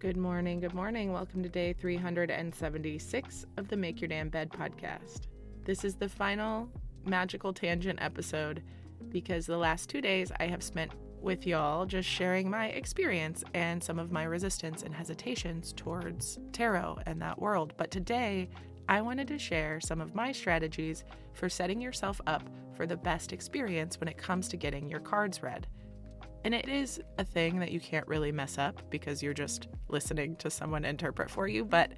Good morning, good morning. Welcome to day 376 of the Make Your Damn Bed podcast. This is the final magical tangent episode because the last two days I have spent with y'all just sharing my experience and some of my resistance and hesitations towards tarot and that world. But today, I wanted to share some of my strategies for setting yourself up for the best experience when it comes to getting your cards read. And it is a thing that you can't really mess up because you're just listening to someone interpret for you. But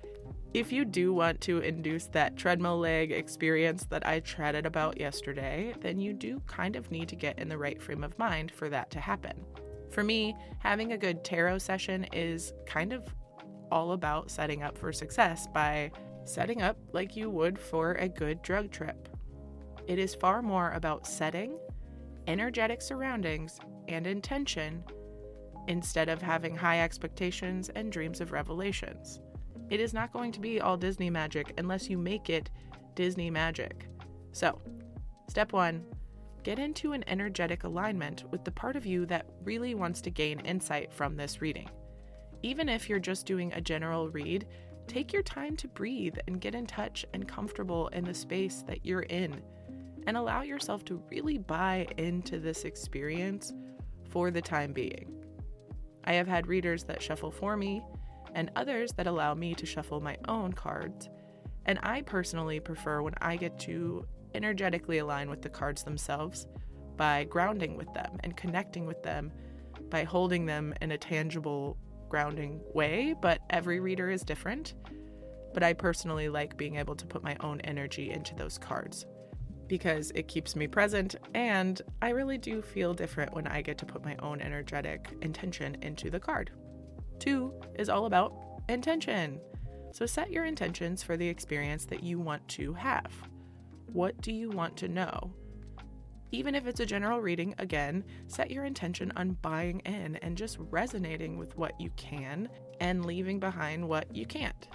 if you do want to induce that treadmill leg experience that I chatted about yesterday, then you do kind of need to get in the right frame of mind for that to happen. For me, having a good tarot session is kind of all about setting up for success by setting up like you would for a good drug trip. It is far more about setting, energetic surroundings, and intention instead of having high expectations and dreams of revelations. It is not going to be all Disney magic unless you make it Disney magic. So, step one get into an energetic alignment with the part of you that really wants to gain insight from this reading. Even if you're just doing a general read, take your time to breathe and get in touch and comfortable in the space that you're in, and allow yourself to really buy into this experience for the time being. I have had readers that shuffle for me, and others that allow me to shuffle my own cards, and I personally prefer when I get to energetically align with the cards themselves by grounding with them and connecting with them by holding them in a tangible, grounding way. But every reader is different. But I personally like being able to put my own energy into those cards because it keeps me present and I really do feel different when I get to put my own energetic intention into the card. Two is all about intention. So set your intentions for the experience that you want to have. What do you want to know? Even if it's a general reading, again, set your intention on buying in and just resonating with what you can and leaving behind what you can't.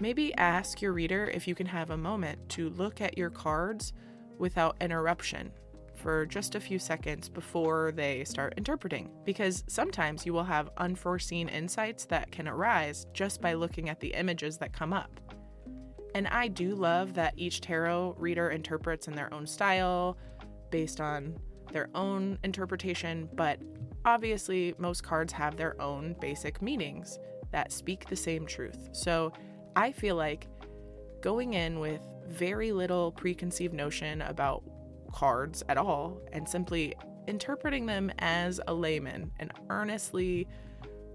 Maybe ask your reader if you can have a moment to look at your cards without interruption for just a few seconds before they start interpreting, because sometimes you will have unforeseen insights that can arise just by looking at the images that come up. And I do love that each tarot reader interprets in their own style, based on their own interpretation, but obviously, most cards have their own basic meanings that speak the same truth. So I feel like going in with very little preconceived notion about cards at all and simply interpreting them as a layman and earnestly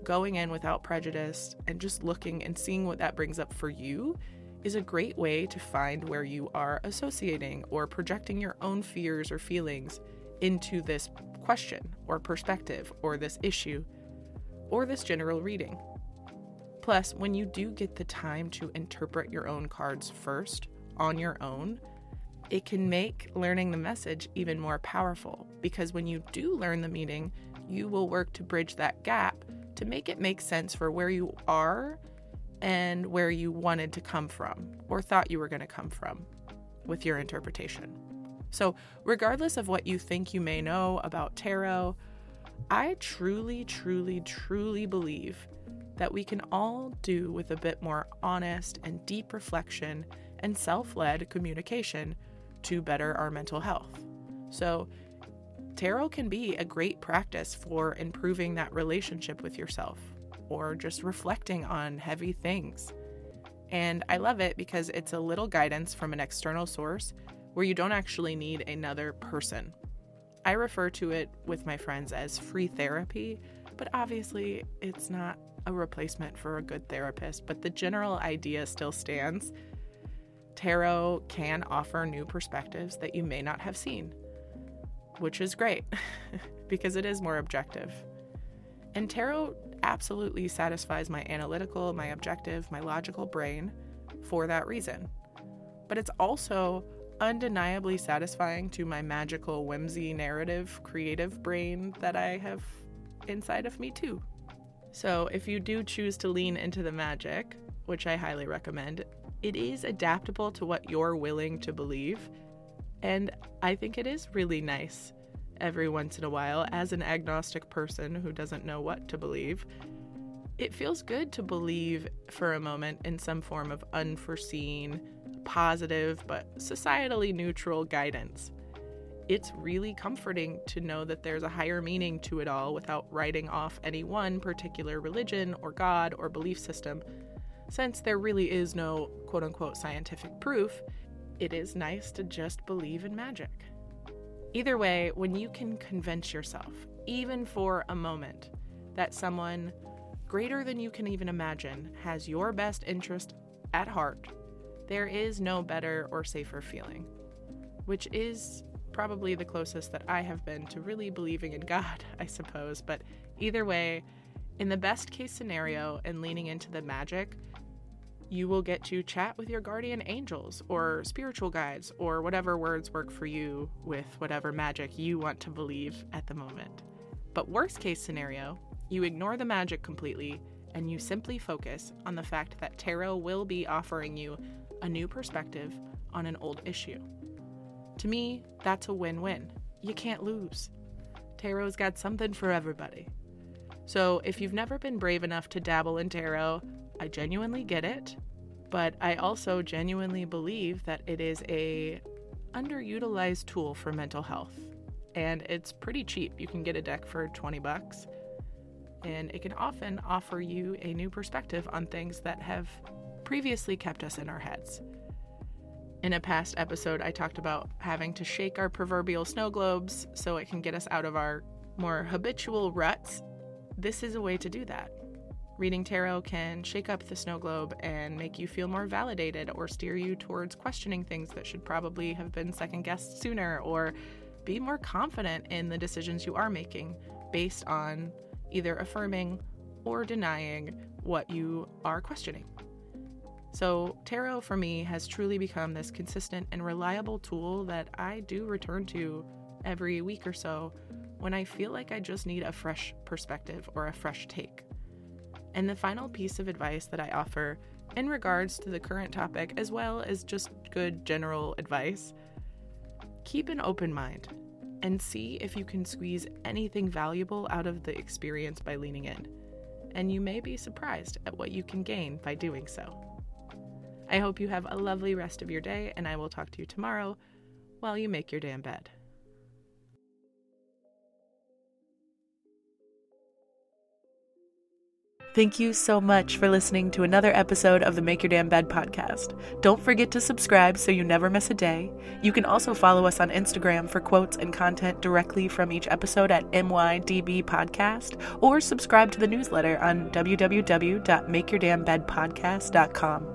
going in without prejudice and just looking and seeing what that brings up for you is a great way to find where you are associating or projecting your own fears or feelings into this question or perspective or this issue or this general reading. Plus, when you do get the time to interpret your own cards first on your own, it can make learning the message even more powerful because when you do learn the meaning, you will work to bridge that gap to make it make sense for where you are and where you wanted to come from or thought you were going to come from with your interpretation. So, regardless of what you think you may know about tarot, I truly, truly, truly believe that we can all do with a bit more honest and deep reflection and self led communication to better our mental health. So, tarot can be a great practice for improving that relationship with yourself or just reflecting on heavy things. And I love it because it's a little guidance from an external source where you don't actually need another person. I refer to it with my friends as free therapy, but obviously it's not a replacement for a good therapist, but the general idea still stands. Tarot can offer new perspectives that you may not have seen, which is great because it is more objective. And tarot absolutely satisfies my analytical, my objective, my logical brain for that reason. But it's also undeniably satisfying to my magical, whimsy, narrative, creative brain that I have inside of me too. So, if you do choose to lean into the magic, which I highly recommend, it is adaptable to what you're willing to believe. And I think it is really nice every once in a while as an agnostic person who doesn't know what to believe. It feels good to believe for a moment in some form of unforeseen, positive, but societally neutral guidance. It's really comforting to know that there's a higher meaning to it all without writing off any one particular religion or God or belief system. Since there really is no quote unquote scientific proof, it is nice to just believe in magic. Either way, when you can convince yourself, even for a moment, that someone greater than you can even imagine has your best interest at heart, there is no better or safer feeling, which is probably the closest that I have been to really believing in God, I suppose. But either way, in the best case scenario and leaning into the magic, you will get to chat with your guardian angels or spiritual guides or whatever words work for you with whatever magic you want to believe at the moment. But worst case scenario, you ignore the magic completely and you simply focus on the fact that tarot will be offering you a new perspective on an old issue. To me, that's a win win. You can't lose. Tarot's got something for everybody. So if you've never been brave enough to dabble in tarot, I genuinely get it, but I also genuinely believe that it is a underutilized tool for mental health. And it's pretty cheap. You can get a deck for 20 bucks, and it can often offer you a new perspective on things that have previously kept us in our heads. In a past episode, I talked about having to shake our proverbial snow globes so it can get us out of our more habitual ruts. This is a way to do that. Reading tarot can shake up the snow globe and make you feel more validated or steer you towards questioning things that should probably have been second guessed sooner or be more confident in the decisions you are making based on either affirming or denying what you are questioning. So, tarot for me has truly become this consistent and reliable tool that I do return to every week or so when I feel like I just need a fresh perspective or a fresh take. And the final piece of advice that I offer in regards to the current topic, as well as just good general advice keep an open mind and see if you can squeeze anything valuable out of the experience by leaning in. And you may be surprised at what you can gain by doing so. I hope you have a lovely rest of your day, and I will talk to you tomorrow while you make your damn bed. Thank you so much for listening to another episode of the Make Your Damn Bed podcast. Don't forget to subscribe so you never miss a day. You can also follow us on Instagram for quotes and content directly from each episode at MYDB Podcast or subscribe to the newsletter on www.makeyourdamnbedpodcast.com.